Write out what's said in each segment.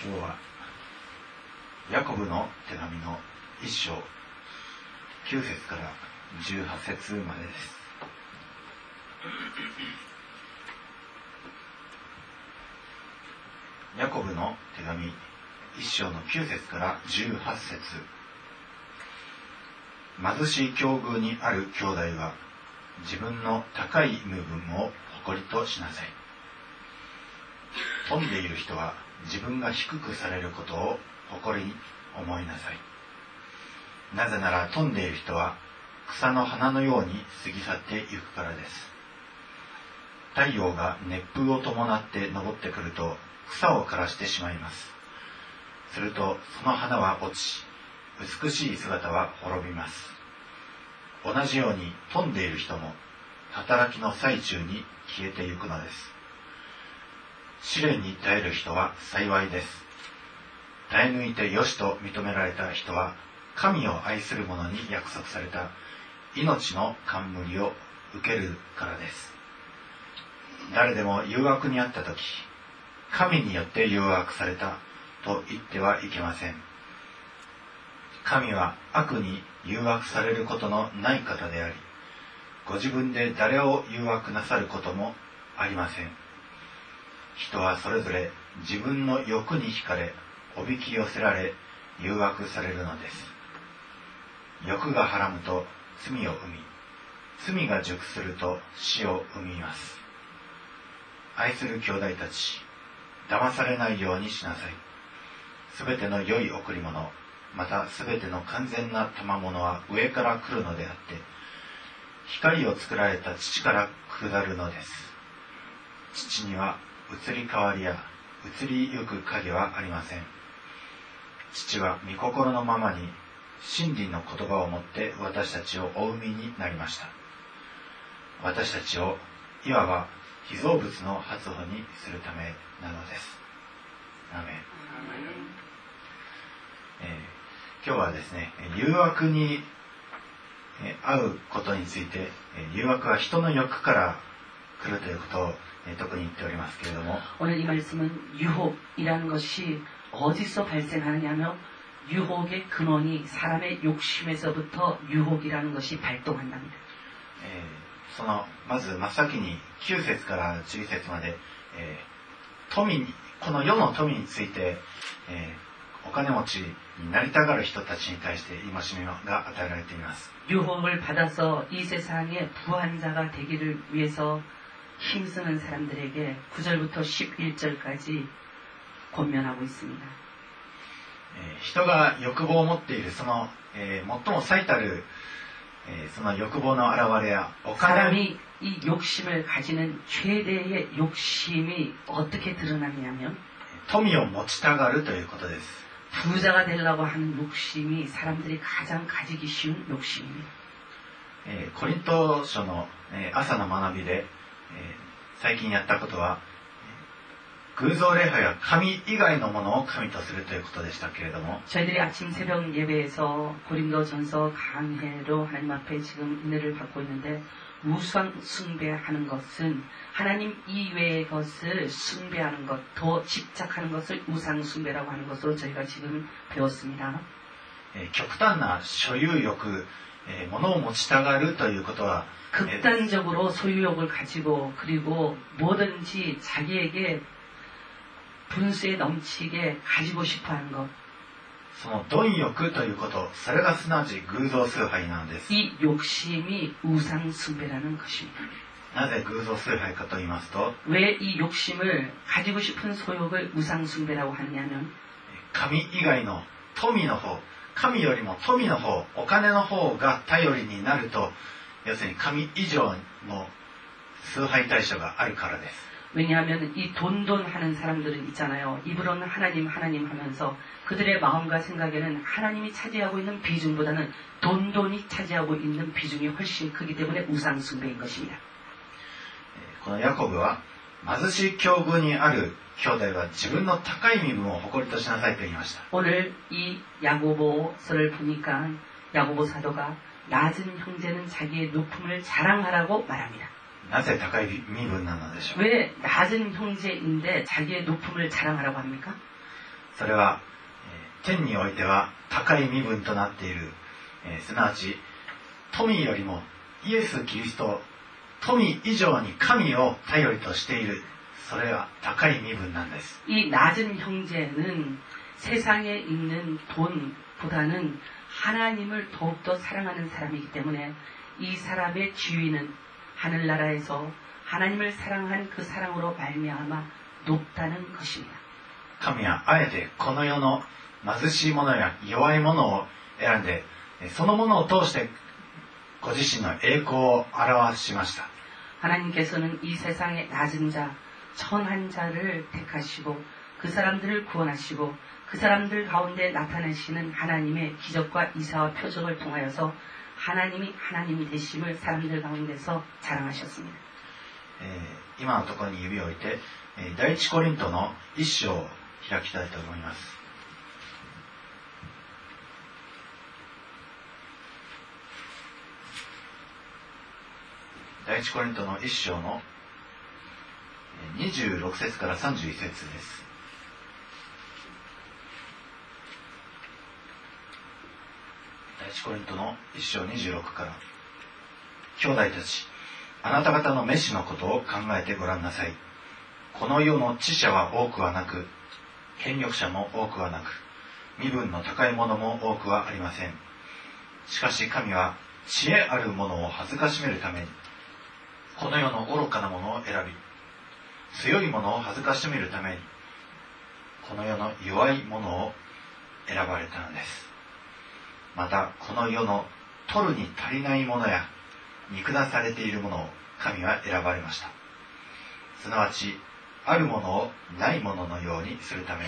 今日はヤコブの手紙の一章9節から18節までです。ヤコブの手紙一章の9節から18節。貧しい境遇にある兄弟は自分の高い身分を誇りとしなさい。富んでいる人は自分が低くされることを誇りに思いなさい。なぜなら富んでいる人は草の花のように過ぎ去っていくからです。太陽が熱風を伴って昇ってくると草を枯らしてしまいます。するとその花は落ち美しい姿は滅びます。同じように富んでいる人も働きの最中に消えてゆくのです。試練に耐える人は幸いです。耐え抜いてよしと認められた人は神を愛する者に約束された。命の冠を受けるからです。誰でも誘惑にあった時神によって誘惑された。と言ってはいけません。神は悪に誘惑されることのない方でありご自分で誰を誘惑なさることもありません。人はそれぞれ自分の欲に惹かれおびき寄せられ誘惑されるのです。欲がはらむと罪を生み罪が熟すると死を生みます。愛する兄弟たち騙されないようにしなさい。すべての良い贈り物またすべての完全な賜物は上から来るのであって光を作られた父から下るのです。父には移り変わりや移りゆく影はありません。父は御心のままに真理の言葉をもって私たちをお産みになりました。私たちをいわば被造物の発歩にするためなのです。アメえー、今日はですね誘惑に会うことについて誘惑は人の欲から来るということを特に言っておりますけれども。오늘이말씀은유혹이라는것이어디서발생하느냐면유혹의근원이사람의욕심에서부터유혹이라는것이발동한답니 다. そのまず真っ先に9節から11節まで、えー、富にこの世の富について、えー、お金持ちになりたがる人たちに対して戒めが与えられています。유혹을받아서이세상의부한자가되기를위해서 힘쓰는 사람들에게 9절부터 11절까지 권면하고 있습니다. 人が欲望を持っているその最も最たるその欲望の現れやお金사람이이 이 욕심을 가지는 최대의 욕심이 어떻게 드러나냐면 富を持ちたがるということです 부자가 되려고 하는 욕심이 사람들이 가장 가지기 쉬운 욕심입니다. 고린토書の朝の学びで えー、最近やったことは、偶像礼拝は神以外のものを神とするということでしたけれども 저희들이 아침 새벽 예배에서 고린도전서 강해로 하나님 앞에 지금 은혜를 받고 있는데 우상 숭배하는 것은 하나님 이외의 것을 숭배하는 것, 더 집착하는 것을 우상 숭배라고 하는 것으로 저희가 지금 배웠습니다. えー極端な所有欲、 えー物を持ちたがるということは、 극단적으로 소유욕을 가지고 그리고 뭐든지 자기에게 분수에 넘치게 가지고 싶어 하는 것. その貪欲ということ、それがすなわち偶像崇拝なのです。 이 욕심이 우상 숭배라는 것입니다. なぜ偶像崇拝かと言いますと、 왜 이 욕심을 가지고 싶은 소욕을 우상 숭배라고 하느냐면 神以外の富の方、 神よりも富の方、お金の方が頼りになると、要するに神以上の崇拝対象があるからです。 왜냐하면 이 돈돈 하는 사람들은 있잖아요. 입으로는 하나님 하나님 하면서 그들의 마음과 생각에는 하나님이 차지하고 있는 비중보다는 돈돈이 차지하고 있는 비중이 훨씬 크기 때문에 우상 숭배인 것입니다. えーこのヤコブは、 貧しい境遇にある兄弟は自分の高い身分を誇りとしなさいと言いました。 오늘 이 야고보서를 보니까 야고보 사도가 낮은 형제는 자기의 높음을 자랑하라고 말합니다. なぜ高い身分なのでしょう 왜 낮은 형제인데 자기의 높음을 자랑하라고 합니까? それは、えー天においては高い身分となっている、えーすなわち富よりもイエス・キリスト 富以上に神を頼りとしているそれは高い身分なんです 이 낮은 형제는 세상에 있는 돈보다는 하나님을 더욱더 사랑하는 사람이기 때문에 이 사람의 지위는 하늘나라에서 하나님을 사랑한 그 사랑으로 말미암아 높다는 것입니다. 神はあえてこの世の貧しい者や弱い者を選んでえそのものを通して ご自身の栄光を表しました 하나님께서는 이 세상의 낮은 자, 천한 자를 택하시고 그 사람들을 구원하시고 그 사람들 가운데 나타내시는 하나님의 기적과 이사와 표적을 통하여서 하나님이 하나님이 되심을 사람들 가운데서 자랑하셨습니다. えー今のところに指を置いて、えー第一コリントの一章を開きたいと思います。 第一コリントの一章の26節から31節です。第一コリントの一章26から兄弟たちあなた方の召しのことを考えてごらんなさい。この世の知者は多くはなく、権力者も多くはなく、身分の高い者も多くはありません。しかし神は知恵ある者を恥ずかしめるために、この世の愚かな者を選び、強い者を恥ずかしめるために、この世の弱い者を選ばれたのです。また、この世の取るに足りない者や、見下されているものを神は選ばれました。すなわちあるものをないもののようにするため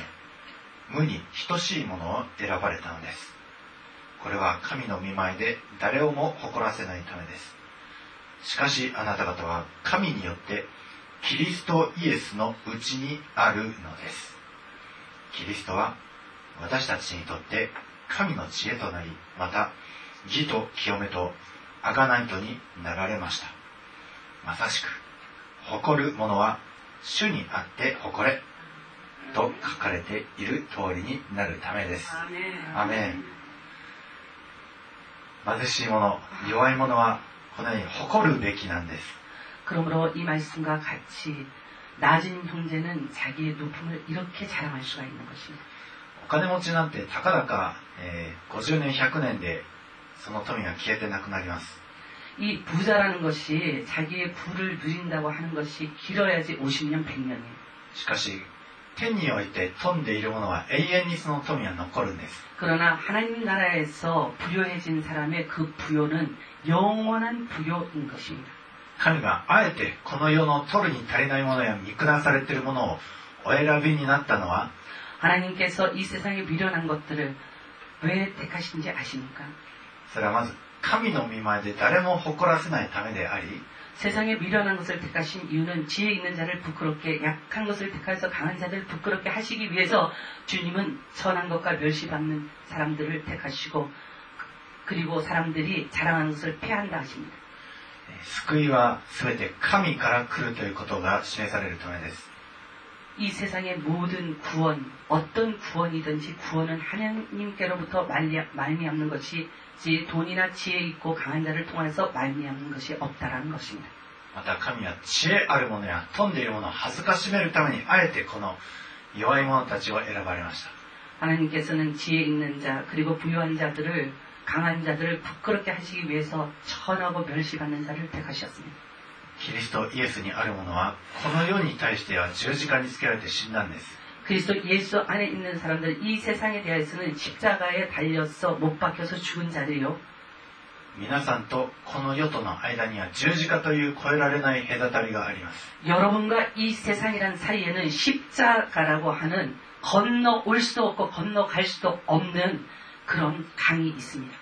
無に等しいものを選ばれたのです。これは神の見舞いで誰をも誇らせないためです。しかしあなた方は神によってキリストイエスのうちにあるのです。キリストは私たちにとって神の知恵となりまた義と清めと贖いとになられました。まさしく誇る者は主にあって誇れと書かれている通りになるためです。アメン。貧しい者弱い者は このように誇るべきなんです 그러므로 이 말씀과 같이 낮은 형제는 자기의 높음을 이렇게 자랑할 수가 있는 것입니다. お金持ちなんてたかだか、えー50年100年でその富が消えてなくなります 이 부자라는 것이 자기의 부를 누린다고 하는 것이 길어야지 50년, 100년이에요. しかし 天において富んでいる者は永遠にその富は残るんです 그러나 하나님 나라에서 부유해진 사람의 그 부요는 영원한 부요인 것입니다. 神があえてこの世の取るに足りないものや見下されているものをお選びになったのは 하나님께서 이 세상에 미련한 것들을 왜 택하신지 아십니까? それはまず神の見前で誰も誇らせないためであり 세상에 미련한 것을 택하신 이유는 지혜 있는 자를 부끄럽게 약한 것을 택하여서 강한 자들을 부끄럽게 하시기 위해서 주님은 선한 것과 멸시받는 사람들을 택하시고 그리고 사람들이 자랑하는 것을 패한다 하십니다. えー救いは全て神から来るということが示されるためです 이 세상의 모든 구원, 어떤 구원이든지 구원은 하나님께로부터 말리- 말미암는 것이 지 돈이나 지혜 있고 강한 자를 통해서 말미암는 것이 없다라는 것입니다. また神は知恵ある者や富んでいる者を恥ずかしめるためにあえてこの弱い者たちを選ばれました 하나님께서는 지혜 있는 자 그리고 부유한 자들을 강한 자들을 부끄럽게 하시기 위해서 천하고 멸시받는 자를 택하셨습니다. キリストイエスにある者はこの世に対しては十字架につけられて死んだんです 그리스도 예수 안에 있는 사람들 이 세상에 대해서는 십자가에 달려서 못 박혀서 죽은 자들이요. 皆さんとこの世との間には十字架という越えられない隔たりがあります 여러분과 이 세상이란 사이에는 십자가라고 하는 건너올 수도 없고 건너갈 수도 없는 그런 강이 있습니다.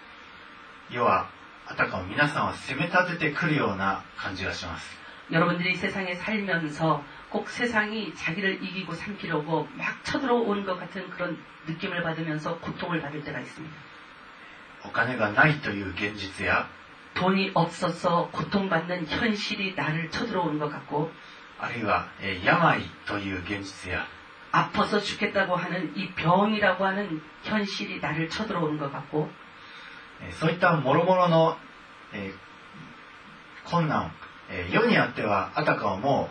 世はあたかも皆さんを責め立ててくるような感じがします 여러분들이 세상에 살면서 꼭 세상이 자기를 이기고 삼키려고 막 쳐들어온 것 같은 그런 느낌을 받으면서 고통을 받을 때가 있습니다. お金がないという現実や 돈이 없어서 고통받는 현실이 나를 쳐들어오는 것 같고 あるいは病という現実や 아파서 죽겠다고 하는 이 병이라고 하는 현실이 나를 쳐들어오는 것 같고 そういった諸々の困難世にあってはあたかも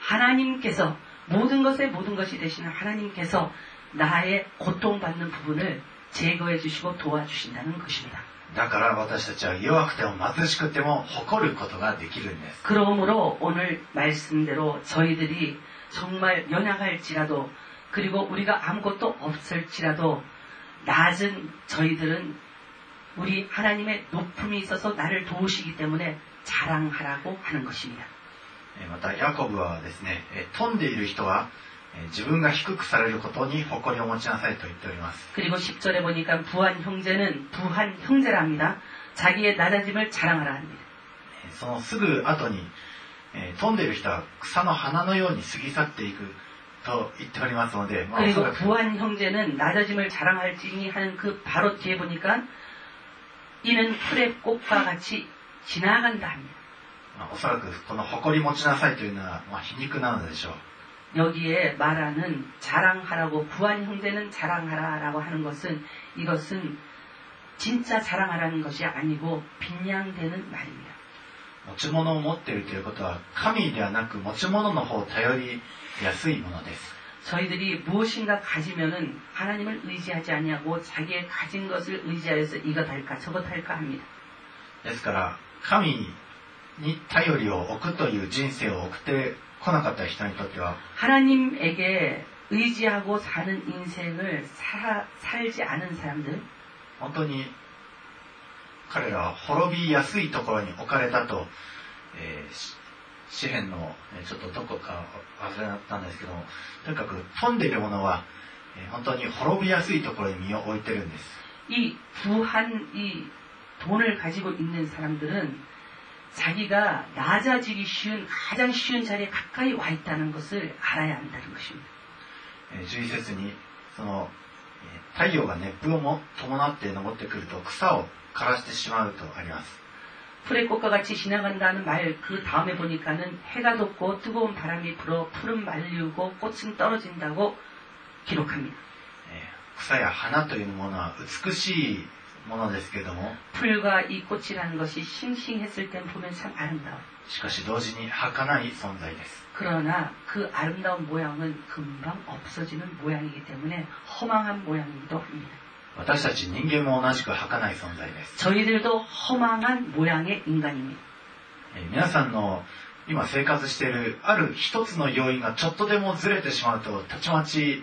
하나님께서 모든 것의 모든 것이 되시는 하나님께서 나의 고통받는 부분을 제거해 주시고 도와주신다는 것입니다. だから私たちは弱くても貧しくても誇ることができるんです 그러므로 오늘 말씀대로 저희들이 정말 연약할지라도 그리고 우리가 아무것도 없을지라도 낮은 저희들은 우리 하나님의 높음이 있어서 나를 도우시기 때문에 자랑하라고 하는 것입니다. またヤコブはですね飛んでいる人は自分が低くされることに誇りを持ちなさいと言っております。그리고10절에보니까부한형제는부한형제랍니 다. 자기의낮아짐을자랑하라합니 다. そのすぐ後に、え、飛んでいる人は草の花のように過ぎ去っていくと言っておりますので、まあ、그리고부한형제는낮아짐을자랑할지니하는그바로뒤에보니까이는풀의꽃과같이지나간다합니 다. まあおそらくこの誇り持ちなさいというのは、まあ、皮肉なのでしょう 여기에 말하는 자랑하라고 부한 형제는 자랑하라라고 하는 것은 이것은 진짜 자랑하라는 것이 아니고 빈양되는 말입니다. 持ち物を持っているということは神ではなく持ち物の方を頼りやすいものです 저희들이 무엇인가 가지면은 하나님을 의지하지 아니하고 자기의 가진 것을 의지하여서 이것 할까 저것 할까 합니다. ですから神 に頼りを置くという人生を送ってこなかった人にとっては하나님에게의지하고사는인생을살지않은사람 들? 本当に彼らは滅びやすいところに置かれたと、えー、詩篇のちょっとどこか忘れたんですけどもとにかく富んでいるものは、えー、本当に滅びやすいところに身を置いてるんです。이부한이돈을가지고있는사람들은 자기가 낮아지기 쉬운 가장 쉬운 자리에 가까이 와 있다는 것을 알아야 한다는 것입니 다. 11節이その太陽が熱風も伴って昇ってくると草を枯らしてしまうとあります프레꽃과 같이 지나간다는 말 그 다음에 보니까는 해가 돋고 뜨거운 바람이 불어푸른말리고 꽃은 떨어진다고 기록합니 다. 草や花というものは美しいものですけれども 풀과 이 꽃이라는 것이 싱싱했을 땐 보면 참 아름다워. しかし同時に儚い存在です 그러나 그 아름다운 모양은 금방 없어지는 모양이기 때문에 허망한 모양이기도 합니다. 私たち人間も同じく儚い存在です 저희들도 허망한 모양의 인간입니다. えー皆さんの今生活しているある一つの要因がちょっとでもずれてしまうとたちまち、えー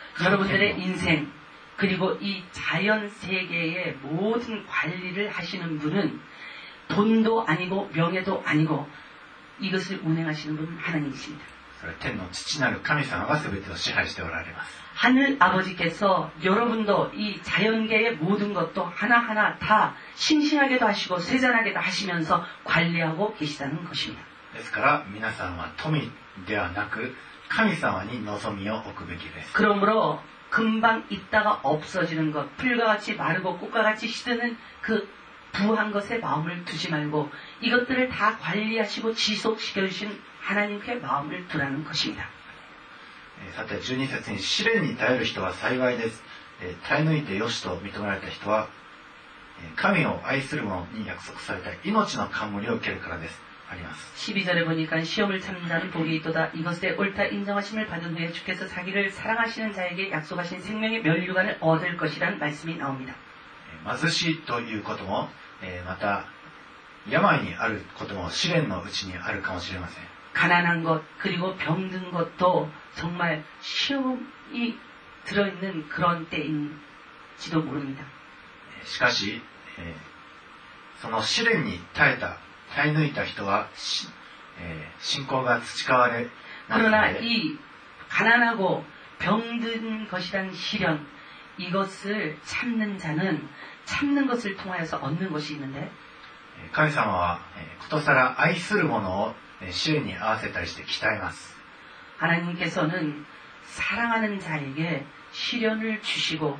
여러분들의 神の 인생 그리고 이 자연 세계의 모든 관리를 하시는 분은 돈도 아니고 명예도 아니고 이것을 운행하시는 분은 하나님이십니다. それは天の父なる神様が全てを支配しておられます 하늘 아버지께서 여러분도 이 자연계의 모든 것도 하나하나 다 싱싱하게도 하시고 세잔하게도 하시면서 관리하고 계시다는 것입니다. ですから皆さんは富ではなく 神様に望みを置くべきです。그러므로금방있다가없어지는것풀과같이마르고꽃과같이시드는그 부한 것에 마음을 두지 말고 이것들을 다 관리하시고 지속시켜 주신 하나님께 마음을 두라는 것입니 다. さて12節に試練に頼る人は幸いです。耐え抜いてよしと認められた人は神を愛する者に約束された命の冠を受けるからです。 12절에 보니까 시험을 참는 자는 복이 있도다. 이것에 옳다 인정하심을 받은 후에 주께서 자기를 사랑하시는 자에게 약속하신 생명의 면류관을 얻을 것이란 말씀이 나옵니다. 貧しいということもまた病にあることも試練のうちにあるかもしれません 가난한 것 그리고 병든 것도 정말 시험이 들어있는 그런 때인지도 모릅니다. しかしその試練に耐えた鍛え抜いた人は、えー、信仰が培われないので。가난하고병든것이란시련이것을참는자는참는것을통하여서얻는것이있는데神様はことさら愛するものを主に合わせたりして鍛えます。하나님께서는사랑하는자에게시련을주시고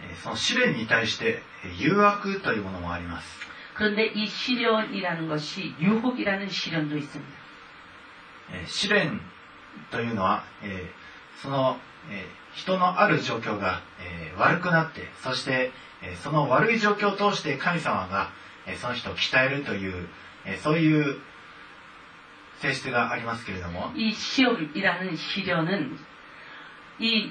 えーその試練に対してえー誘惑というものもあります。 그런데 이 시련이라는 것이 유혹이라는 시련도 있습니다. えー試練というのは、えーその、えー人のある状況が、えー悪くなってそして、えーその悪い状況を通して神様が、えーその人を鍛えるという、えーそういう性質がありますけれども、 이 시험이라는 시련은 이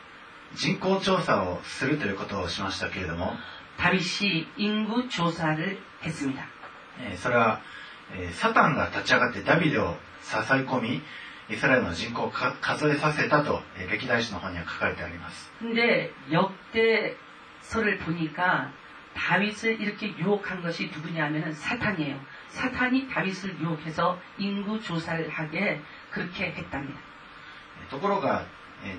人口調査をするということをしましたけれども、それは、サタンが立ち上がってダビデを支え込み、イスラエルの人口を数えさせたと歴代史の本には書かれてあります。で、よって、それを보니까 다윗을 이렇게 유혹한 것이 누구냐면은 사탄이에 요. 사탄이 다윗을 유혹해서 인구 조사를 하게 그렇게 했답니 다. ところが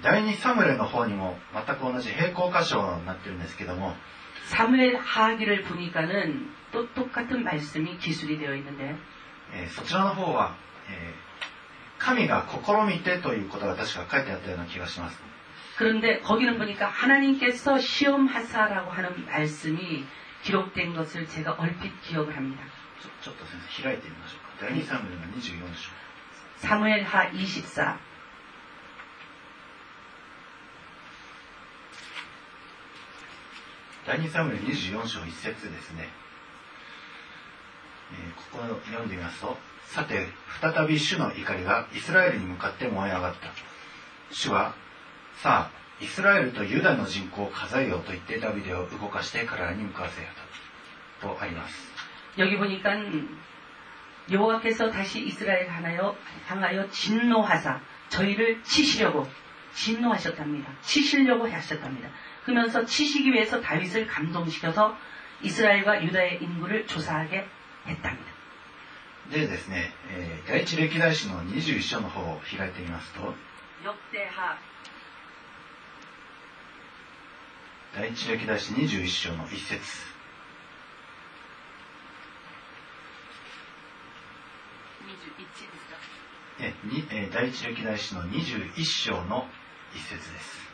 第二サムエルの方にも全く同じ平行箇所になってるんですけども、 사무엘 하기를 보니까는 또 똑같은 말씀이 기술이 되어 있는데 えーそちらの方は、えー神が試みてということが確か書いてあったような気がします 그런데 거기는 보니까 하나님께서 시험하사라고 하는 말씀이 기록된 것을 제가 얼핏 기억을 합니다. ちょちょっと先生開いてみましょうか第二サムエルの24章 사무엘 하 24. 第2サムエル24章1節ですね、えーここを読んでみますとさて再び主の怒りがイスラエルに向かって燃え上がった主はさあイスラエルとユダの人口を数えようと言ってダビデを動かして彼らに向かわせようととあります 여기 보니까 여호와께서 다시 이스라엘 하나여 향하여 진노하사 저희를 치시려고 진노하셨답니다. 치시려고 하셨답니다. 그러면서 치시기 위해서 다윗을 감동시켜서 이스라엘과 유다의 인구를 조사하게 했답니다. でですね、えー第一歴代史の21章の方を開いてみますと 역대하 第一歴代史21章の1節 えにえー第一歴代史の21章の一節です。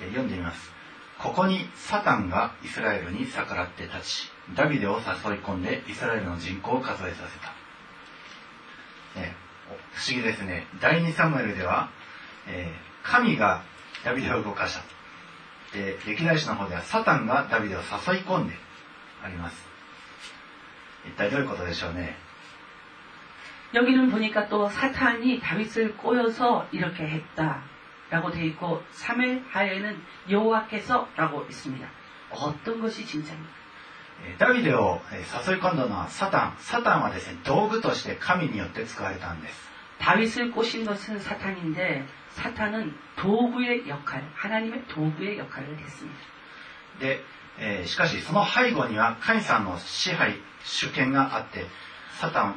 読んでみます。ここにサタンがイスラエルに逆らって立ちダビデを誘い込んでイスラエルの人口を数えさせた、ね、不思議ですね。第2サムエルでは、えー、神がダビデを動かした。で歴代史の方ではサタンがダビデを誘い込んであります。一体どういうことでしょうね。여기는 보니까 또 사탄이 다윗을 꼬여서 이렇게 했 다. 라고 되어 있고 3일 하에는 여호와께서 라고 있습니 다. 어떤 것이 진짜입니 까? ダビデを誘い込んだのはサタン。サタンはですね、道具として神によって使われたんです。ダビスを꼬신것은사탄인데사탄은도구의역 할, 하나님의도구의역할을했습니 다. で、えー、しかしその背後には神さんの支配、主権があって、サタン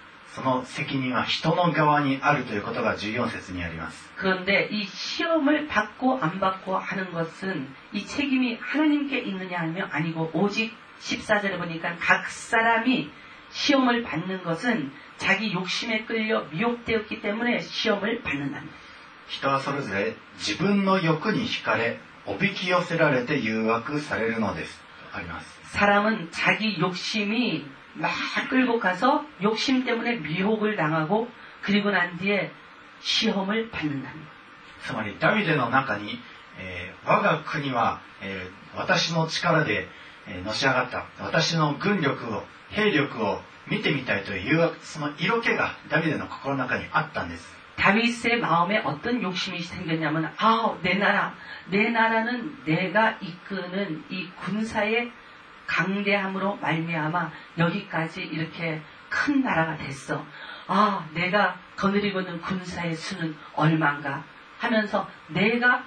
その責任は人の側にあるということが14節にあります。 그런데 이 시험을 받고 안 받고 하는 것은 이 책임이 하나님께 있느냐 하면 아니고 오직 14절에 보니까 각 사람이 시험을 받는 것은 자기 욕심에 끌려 미혹되었기 때문에 시험을 받는답니다. 人はそれぞれ自分の欲に惹かれ、おびき寄せられて誘惑されるのです。とあります。 사람은 자기 욕심이 막 끌고 가서 욕심 때문에 미혹을 당하고 그리고 난 뒤에 시험을 받는답니다. つまりダビデの中に、えー我が国は、えー私の力で、えーのし上がった私の軍力を兵力を見てみたいという誘惑その色気がダビデの心の中にあったんです 다윗의 마음에 어떤 욕심이 생겼냐면 아, 내 나라, 내 나라는 내가 이끄는 이 군사의 강대함으로 말미암아 여기까지 이렇게 큰 나라가 됐어. 아, 내가 거느리고 있는 군사의 수는 얼만가 하면서 내가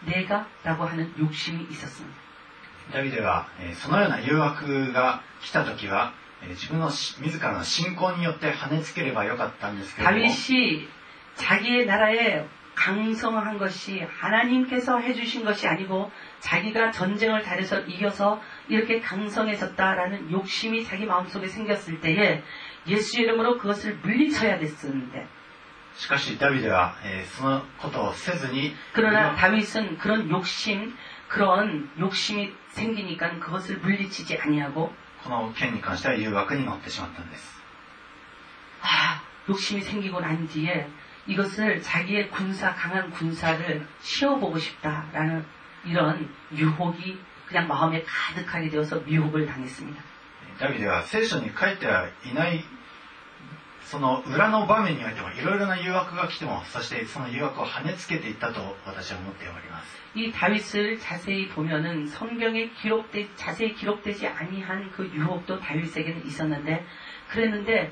내가라고 하는 욕심이 있었습니다. 다윗이 자기의 나라에 강성한 것이 하나님께서 해주신 것이 아니고 자기가 전쟁을 다려서 이겨서 이렇게 강성해졌다라는 욕심이 자기 마음속에 생겼을 때에 예수 이름으로 그것을 물리쳐야 됐었는데 しかしダビデは、えーそのことをせずに 그러나 다윗은 그런 욕심 그런 욕심이 생기니까 그것을 물리치지 아니하고 この件に関しては誘惑に乗ってしまったんです 아, 욕심이 생기고 난 뒤에 이것을 자기의 군사, 강한 군사를 씌워보고 싶다라는 이런 유혹이 그냥 마음에 가득하게 되어서 미혹을 당했습니다. ダビデは聖書に書いてはいないその裏の場面においてもいろいろな誘惑が来てもそしてその誘惑を跳ねつけていったと私は思っております 이 다윗을 자세히 보면은 성경에 기록되 자세히 기록되지 아니한 그 유혹도 다윗에게는 있었는데 그랬는데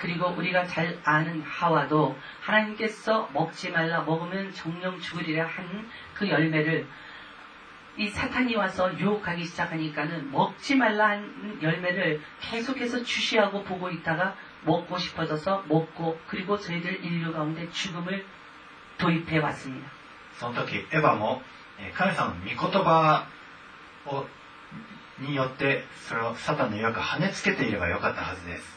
그리고 우리가 잘 아는 하와도 하나님께서 먹지 말라 먹으면 정령 죽으리라 한 그 열매를 이 사탄이 와서 유혹하기 시작하니까는 먹지 말라 한 열매를 계속해서 주시하고 보고 있다가 먹고 싶어져서 먹고 그리고 저희들 인류 가운데 죽음을 도입해 왔습니다. その時エヴァも、えー神様の御言葉をによってそれをサタンの誘惑を跳ねつけていればよかったはずです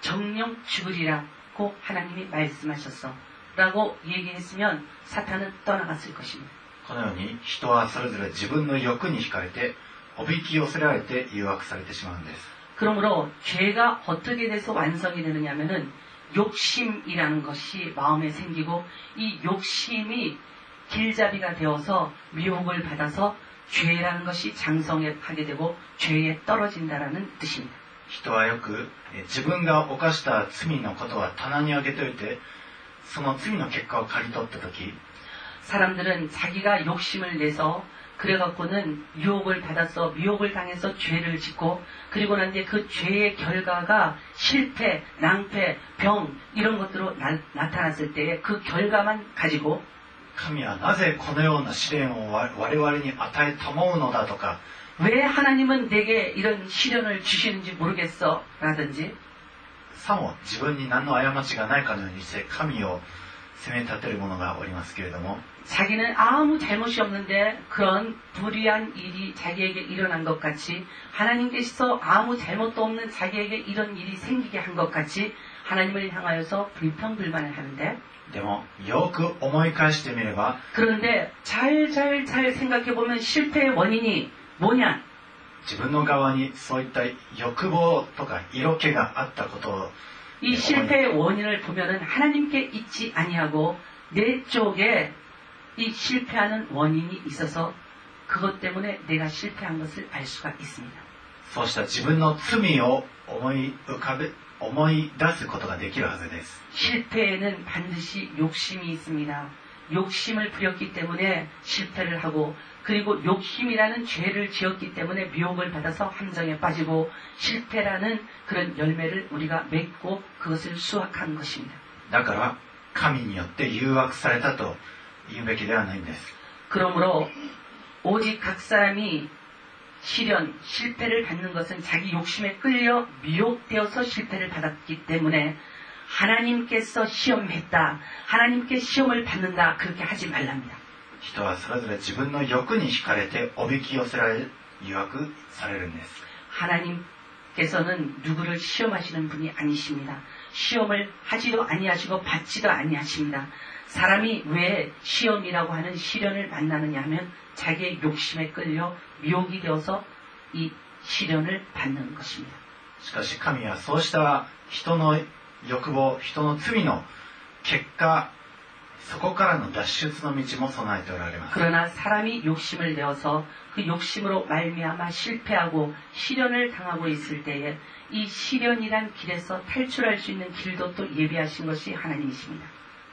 정령 죽으리라고 하나님이 말씀하셨어. 라고 얘기했으면 사탄은 떠나갔을 것입니다. このように人はそれぞれ自分の欲に惹かれておびき寄せられて誘惑されてしまうんです 그러므로 죄가 어떻게 돼서 완성이 되느냐면은 욕심이라는 것이 마음에 생기고 이 욕심이 길잡이가 되어서 미혹을 받아서 죄라는 것이 장성하게 되고 죄에 떨어진다라는 뜻입니다. 人はよくえ自分が犯した罪のことは棚に上げておいてその罪の結果を刈り取った時 사람들은 자기가 욕심을 내서 그래갖고는 유혹을 받아서 미혹을 당해서 죄를 짓고 그리고 난 뒤에 그 죄의 결과가 실패, 낭패, 병 이런 것들로 나, 나타났을 때에 그 결과만 가지고 神はなぜこのような試練を我我々に与えたもうのだとか 왜 하나님은 내게 이런 시련을 주시는지 모르겠어 라든지 さも自分に何の過ちがないかのようにして神を責め立てる者がおりますけれども 자기는 아무 잘못이 없는데 그런 불의한 일이 자기에게 일어난 것 같이 하나님께서 아무 잘못도 없는 자기에게 이런 일이 생기게 한 것 같이 하나님을 향하여서 불평불만을 하는데 でもよく思い返してみれば 그런데 잘 잘 잘 생각해 보면 실패의 원인이 뭐냐? 自分の側にそういった欲望とか色気があったことを 이 실패의 원인을 보면은 하나님께 있지 아니하고 내 쪽에 이 실패하는 원인이 있어서 그것 때문에 내가 실패한 것을 알 수가 있습니다. そうした自分の罪を思い浮かべ思い出すことができるはずです 실패에는 반드시 욕심이 있습니다. 욕심을 부렸기 때문에 실패를 하고 그리고 욕심이라는 죄를 지었기 때문에 미혹을 받아서 함정에 빠지고 실패라는 그런 열매를 우리가 맺고 그것을 수확한 것입니다. だから神によって誘惑されたと言うべきではないんです 그러므로 오직 각 사람이 시련, 실패를 받는 것은 자기 욕심에 끌려 미혹되어서 실패를 받았기 때문에 하나님께서 시험했다. 하나님께 시험을 받는다. 그렇게 하지 말랍니다. 人はそれぞれ自分の欲に惹かれておびき寄せられ誘惑されるんです 하나님께서는 누구를 시험하시는 분이 아니십니다. 시험을 하지도 아니하시고 받지도 아니하십니다. 사람이 왜 시험이라고 하는 시련을 만나느냐 하면 자기의 욕심에 끌려 미혹이 되어서 이 시련을 받는 것입니다. しかし神はそうした人の 欲望人の罪の結果そこからの脱出の道も備えておられます 그러나 사람이 욕심을 내어서 그 욕심으로 말미암아 실패하고 시련을 당하고 있을 때에 이 시련이란 길에서 탈출할 수 있는 길도 또 예비하신 것이 하나님이십니다.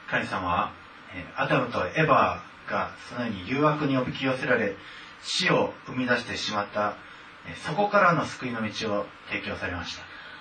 神様はえーアダムとエバがそのように誘惑におびき寄せられ死を生み出してしまったえーそこからの救いの道を提供されました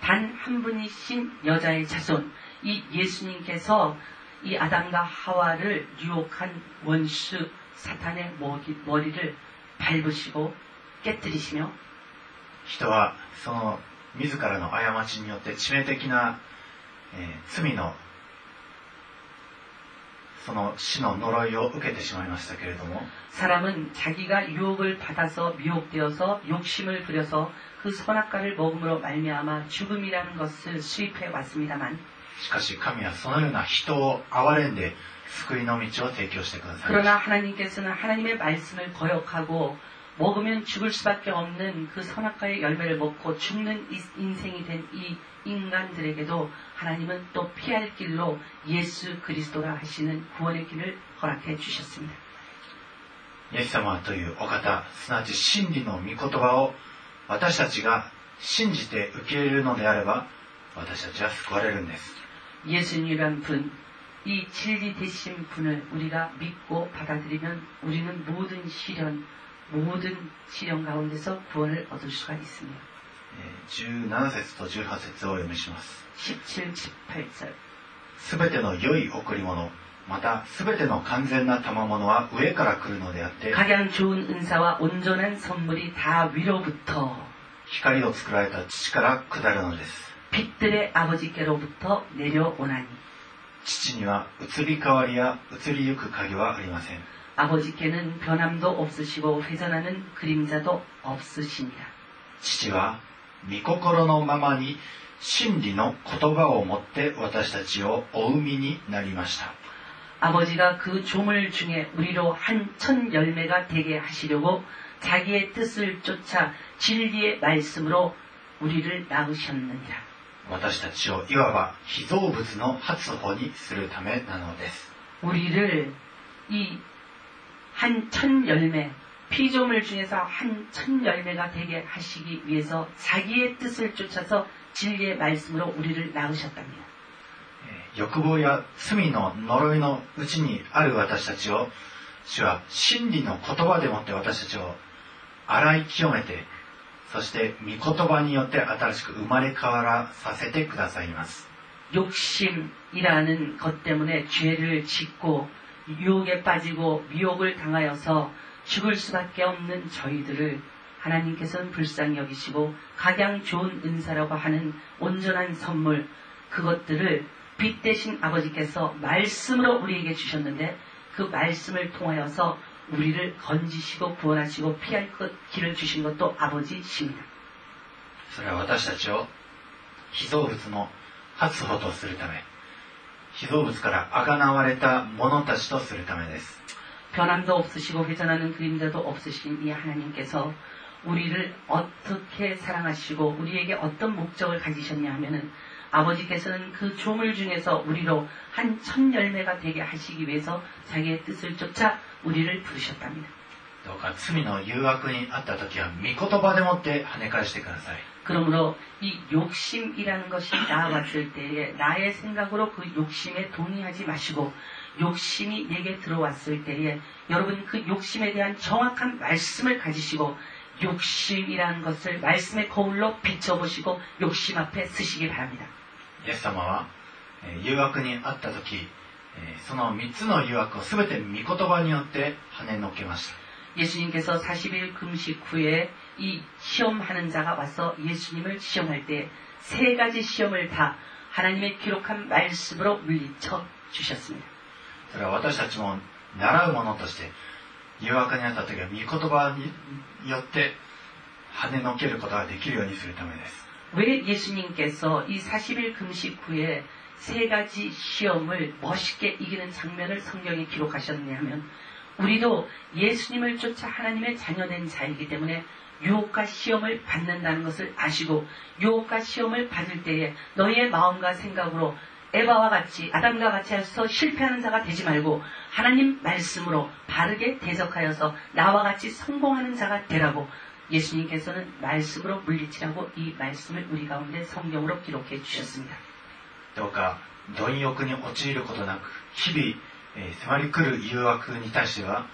단 한 분이신 여자의 자손, 이 예수님께서 이 아담과 하와를 유혹한 원수 사탄의 머리, 머리를 밟으시고 깨뜨리시며 人はその自らの過ちによって致命的な、えー罪のその死の呪いを受けてしまいましたけれども 사람은 자기가 유혹을 받아서 미혹되어서 욕심을 부려서 그 선악과를 먹음으로 말미암아 죽음이라는 것을 수입해 왔습니다만 しかし神はそのような人を憐れんで救いの道を提供してくださいました 그러나 하나님께서는 하나님의 말씀을 거역하고 먹으면 죽을 수밖에 없는 그 선악과의 열매를 먹고 죽는 이- 인생이 된 이 인간들에게도 하나님은 또 피할 길로 예수 그리스도라 하시는 구원의 길을 허락해 주셨습니다. イエス様というお方すなわち真理の御言葉を 私たちが 信じて受け入れるのであれば私たちは救われるんです 예수님이란 분, 이 진리 되신 분을 우리가 믿고 받아들이면 우리는 모든 시련, 모든 시련 가운데서 구원을 얻을 수가 있습니다. えー17節と18節をお読みします 17, 18절. すべての良い贈り物 またすべての完全な賜物は上から来るのであって 가장 좋은 은사와 온전한 선물이 다 위로부터 光を作られた父から下るのです 빛들의 아버지께로부터 내려오나니 父には移り変わりや移りゆく影はありません 아버지께는 변함도 없으시고 회전하는 그림자도 없으시니라. 父は御心のままに真理の言葉をもって私たちをお生みになりました 아버지가 그 조물 중에 우리로 한 천 열매가 되게 하시려고 자기의 뜻을 쫓아 진리의 말씀으로 우리를 낳으셨느니라. 私たちをいわば被造物の発歩にするためなのです 우리를 이 한 천 열매, 피조물 중에서 한 천 열매가 되게 하시기 위해서 자기의 뜻을 쫓아서 진리의 말씀으로 우리를 낳으셨답니다. えー欲望や罪の呪いのうちにある私たちを主は真理の言葉でもって私たちを洗い清めてそして御言葉によって新しく生まれ変わらさせてくださいます 욕심이라는 것 때문에 죄를 짓고 유혹에 빠지고 미혹을 당하여서 죽을 수밖에 없는 저희들을 하나님께서는 불쌍히 여기시고 가장 좋은 은사라고 하는 온전한 선물 그것들을 빛 대신 아버지께서 말씀으로 우리에게 주셨는데 그 말씀을 통하여서 우리를 건지시고 구원하시고 피할 것 길을 주신 것도 아버지십니다. それは私たちを被造物の発歩とするため被造物からあがなわれた者たちとするためです 변함도 없으시고 회전하는 그림자도 없으신 이 하나님께서 우리를 어떻게 사랑하시고 우리에게 어떤 목적을 가지셨냐 하면은 아버지께서는 그 조물 중에서 우리로 한 천 열매가 되게 하시기 위해서 자기의 뜻을 쫓아 우리를 부르셨답니다. どうか罪の誘惑にあった時は御言葉でもって跳ね返してください 그러므로 이 욕심이라는 것이 나아왔을 때에 나의 생각으로 그 욕심에 동의하지 마시고 욕심이 내게 들어왔을 때에 여러분 그 욕심에 대한 정확한 말씀을 가지시고 욕심이라는 것을 말씀의 거울로 비춰보시고 욕심 앞에 쓰시기 바랍니다. イエス様はえー誘惑にあった時えーその3つの誘惑を全て御言葉によって跳ねのけました 예수님께서 40일 금식 후에 이 시험하는 자가 와서 예수님을 시험할 때 세 가지 시험을 다 하나님의 기록한 말씀으로 물리쳐 주셨습니다. それは私たちも習うものとして誘惑にあった時は御言葉によって跳ねのけることができるようにするためです 왜 예수님께서 이 40일 금식 후에 세 가지 시험을 멋있게 이기는 장면을 성경에 기록하셨느냐 하면 우리도 예수님을 쫓아 하나님의 자녀된 자이기 때문에 유혹과 시험을 받는다는 것을 아시고 유혹과 시험을 받을 때에 너희의 마음과 생각으로 에바와 같이 아담과 같이 해서 실패하는 자가 되지 말고 하나님 말씀으로 바르게 대적하여서 나와 같이 성공하는 자가 되라고 예수님께서는 말씀으로 물리치라고 이 말씀을 우리 가운데 성경으로 기록해 주셨습니다. どうか貪欲に陥ることなく日々、えー迫り来る誘惑に対しては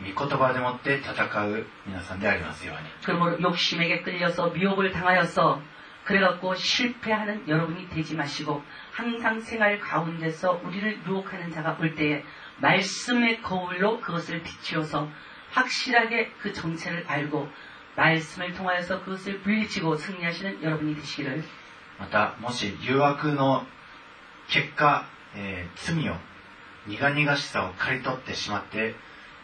御言葉でもって戦う皆さんでありますように 그러므로 욕심에게 끌려서 미혹을 당하여서 그래갖고 실패하는 여러분이 되지 마시고 항상 생활 가운데서 우리를 유혹하는 자가 올 때에 말씀의 거울로 그것을 비추어서 확실하게 그 정체를 알고 말씀을 통하여서 그것을 물리치고 승리하시는 여러분이 되시기를 またもし誘惑の結果、えー罪を苦々しさを刈り取ってしまって、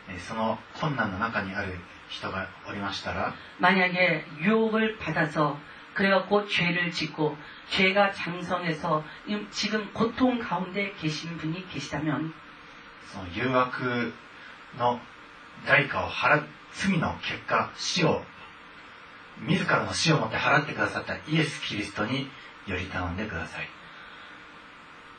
えーその困難の中にある人がおりましたら 만약에 유혹을 받아서 그래갖고 죄를 짓고 죄가 장성해서 지금 고통 가운데 계신 분이 계시다면 その誘惑の代価を払う罪の結果死を 自らの死をもって払ってくださったイエス・キリストにより頼んでください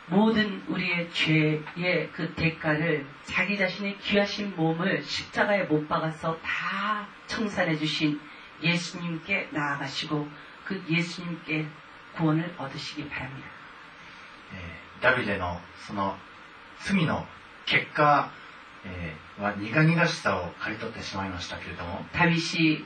모든 우리의 죄의 그 대가를 자기 자신의 귀하신 몸을 십자가에 못 박아서 다 청산해 주신 예수님께 나아가시고 그 예수님께 구원을 얻으시기 바랍니다. えーダビデのその罪の結果、えーは苦々しさを刈り取ってしまいましたけれども 다윗이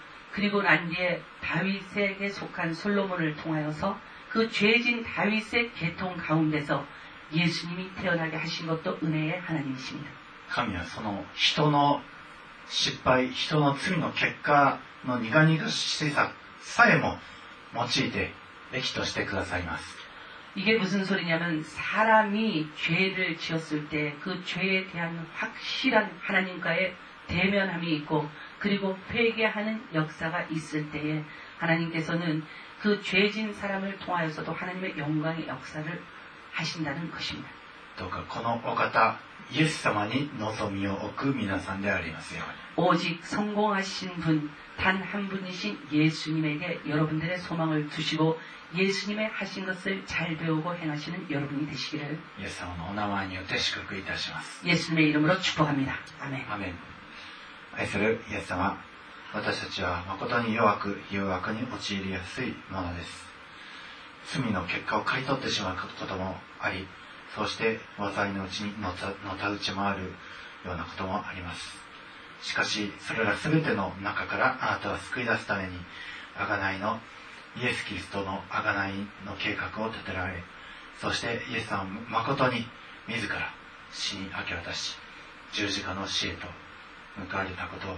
그리고 난 뒤에 다윗에게 속한 솔로몬을 통하여서 그 죄진 다윗의 계통 가운데서 예수님이 태어나게 하신 것도 은혜의 하나님이십니다. 神はその人の失敗人の罪の結果の苦々しささえも用いて益としてくださいます 이게 무슨 소리냐면 사람이 죄를 지었을 때 그 죄에 대한 확실한 하나님과의 대면함이 있고 그리고 회개하는 역사가 있을 때에 하나님께서는 그 죄진 사람을 통하여서도 하나님의 영광의 역사를 하신다는 것입니다. どうかこのお方イエス様に望みを置く皆さんでありますように 오직 성공하신 분, 단 한 분이신 예수님에게 여러분들의 소망을 두시고 예수님의 하신 것을 잘 배우고 행하시는 여러분이 되시기를 イエス様のお名前によって祝福いたします 예수님의 이름으로 축복합니다. 아멘. アメン 愛するイエス様私たちは誠に弱く誘惑に陥りやすいものです。罪の結果を刈り取ってしまうこともありそうして災いのうちにのたのたうち回るようなこともあります。しかしそれら全ての中からあなたは救い出すために贖いのイエス・キリストの贖いの計画を立てられそしてイエス様は誠に自ら死に明け渡し十字架の死へと報われたことを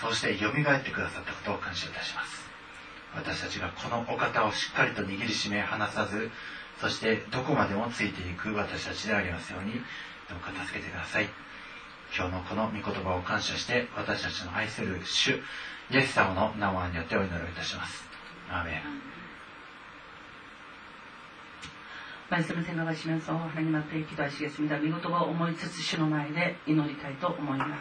そうして蘇ってくださったことを感謝いたします私たちがこのお方をしっかりと握りしめ離さずそしてどこまでもついていく私たちでありますようにどうか助けてください今日のこの御言葉を感謝して私たちの愛する主イエス様の名前によってお祈りをいたしますアーメン 말씀을 생각하시면서 하나님 앞에 기도하시겠습니다. 미고토가 오모이 츠츠시노 마에 이노리타이 또 오모이마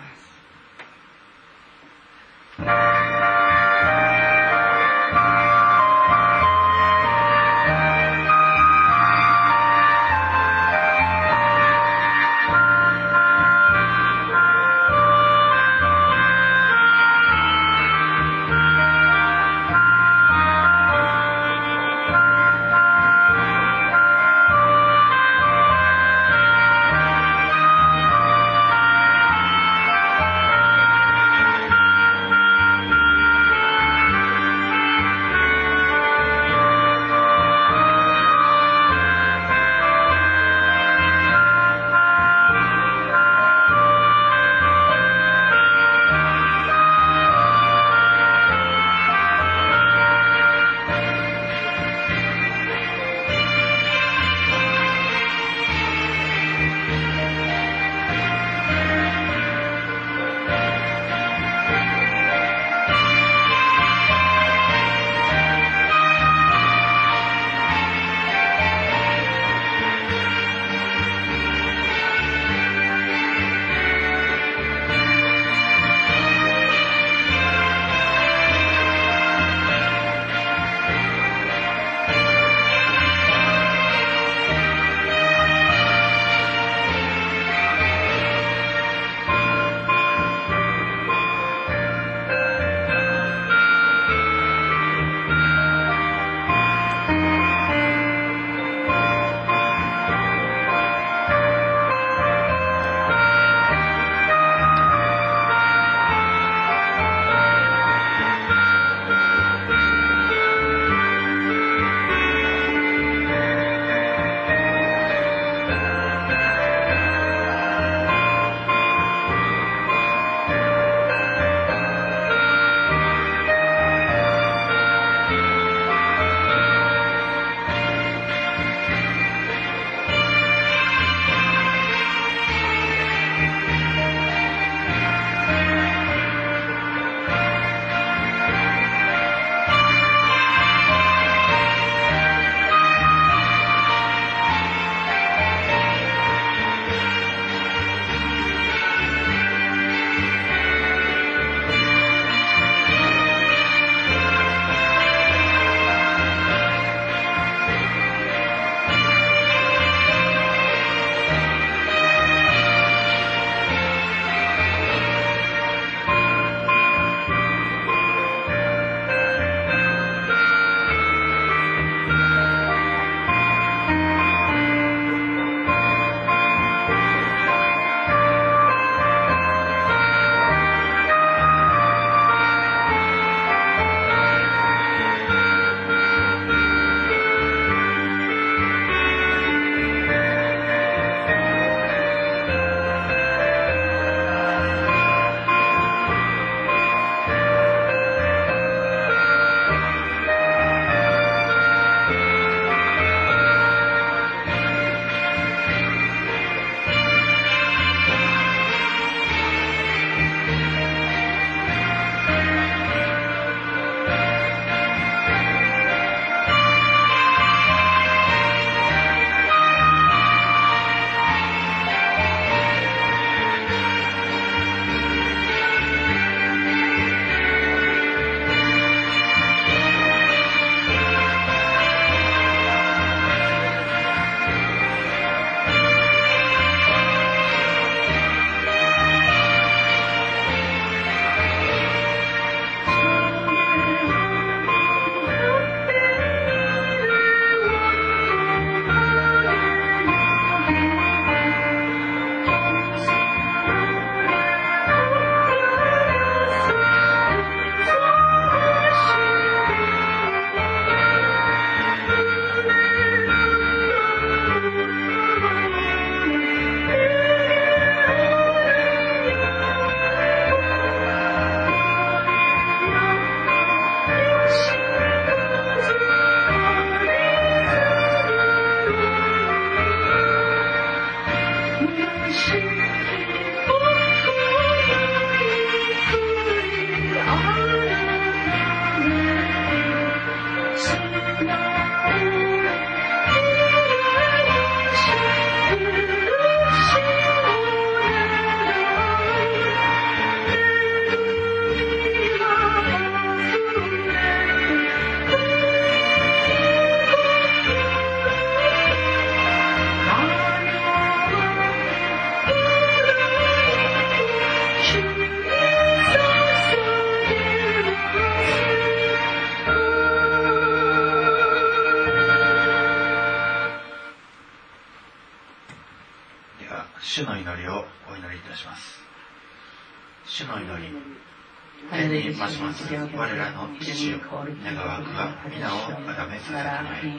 増します。我らの父よ願わくが皆をあがめさせたまえ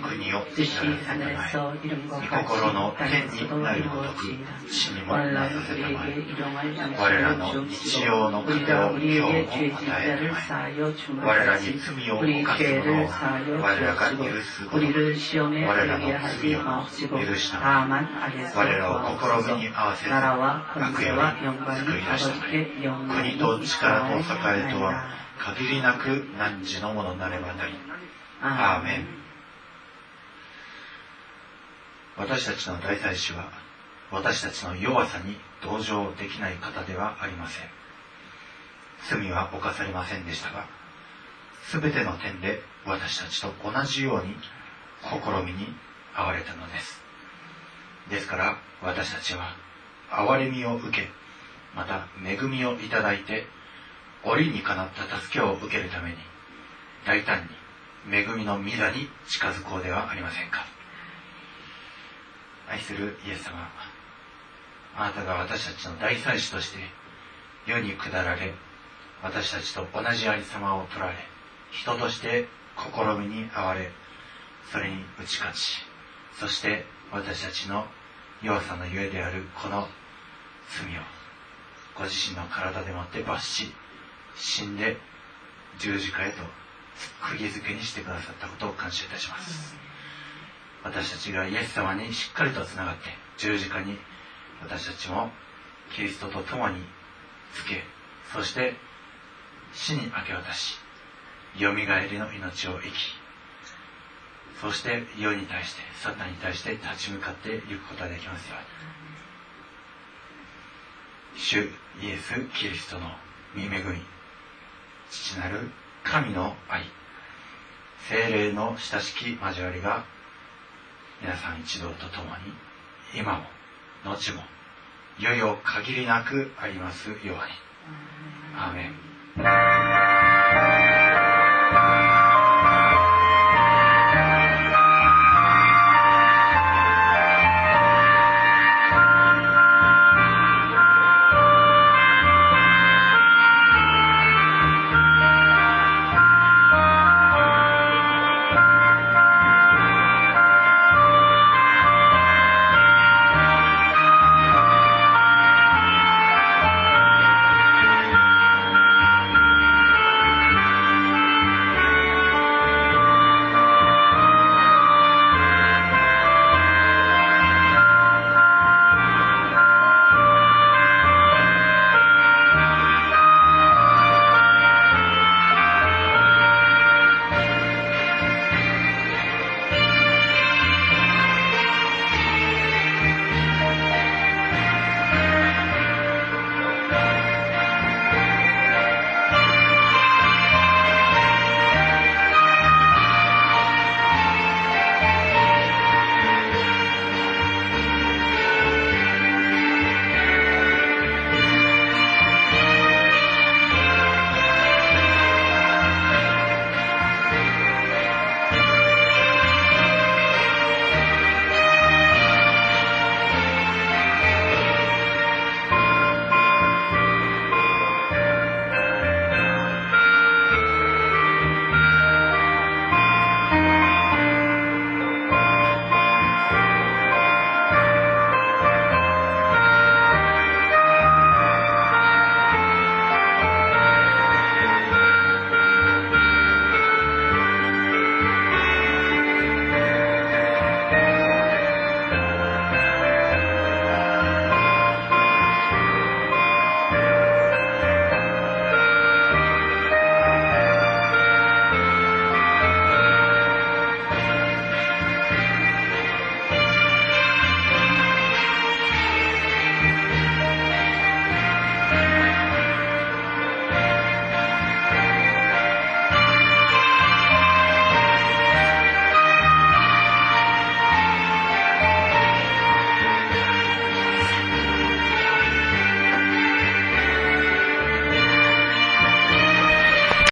御国を地ならせたまえ御心の天になるごとく地にもなさせたまえ我らの日曜の糧を今日も与えたまえ我らに罪を犯す者を我らが許すこと我らの罪を許したまえ我らを試みに合わせて悪より救い出したまえ国と力と栄えとは限りなく汝のものなればなり。アーメン。私たちの大祭司は私たちの弱さに同情できない方ではありません。罪は犯されませんでしたが全ての点で私たちと同じように試みに遭われたのです。ですから私たちは憐れみを受けまた恵みをいただいて折にかなった助けを受けるために大胆に恵みの御座に近づこうではありませんか。愛するイエス様あなたが私たちの大祭司として世に下られ私たちと同じありさまを取られ人として試みに遭われそれに打ち勝ちそして私たちの弱さのゆえであるこの罪をご自身の体でもって罰し死んで十字架へと釘付けにしてくださったことを感謝いたします。私たちがイエス様にしっかりとつながって十字架に私たちもキリストと共につけそして死に明け渡しよみがえりの命を生きそして世に対してサタンに対して立ち向かっていくことができますように。主イエス・キリストの御恵み父なる神の愛。精霊の親しき交わりが皆さん一同と共に今も後もいよいよ限りなくありますように。アーメン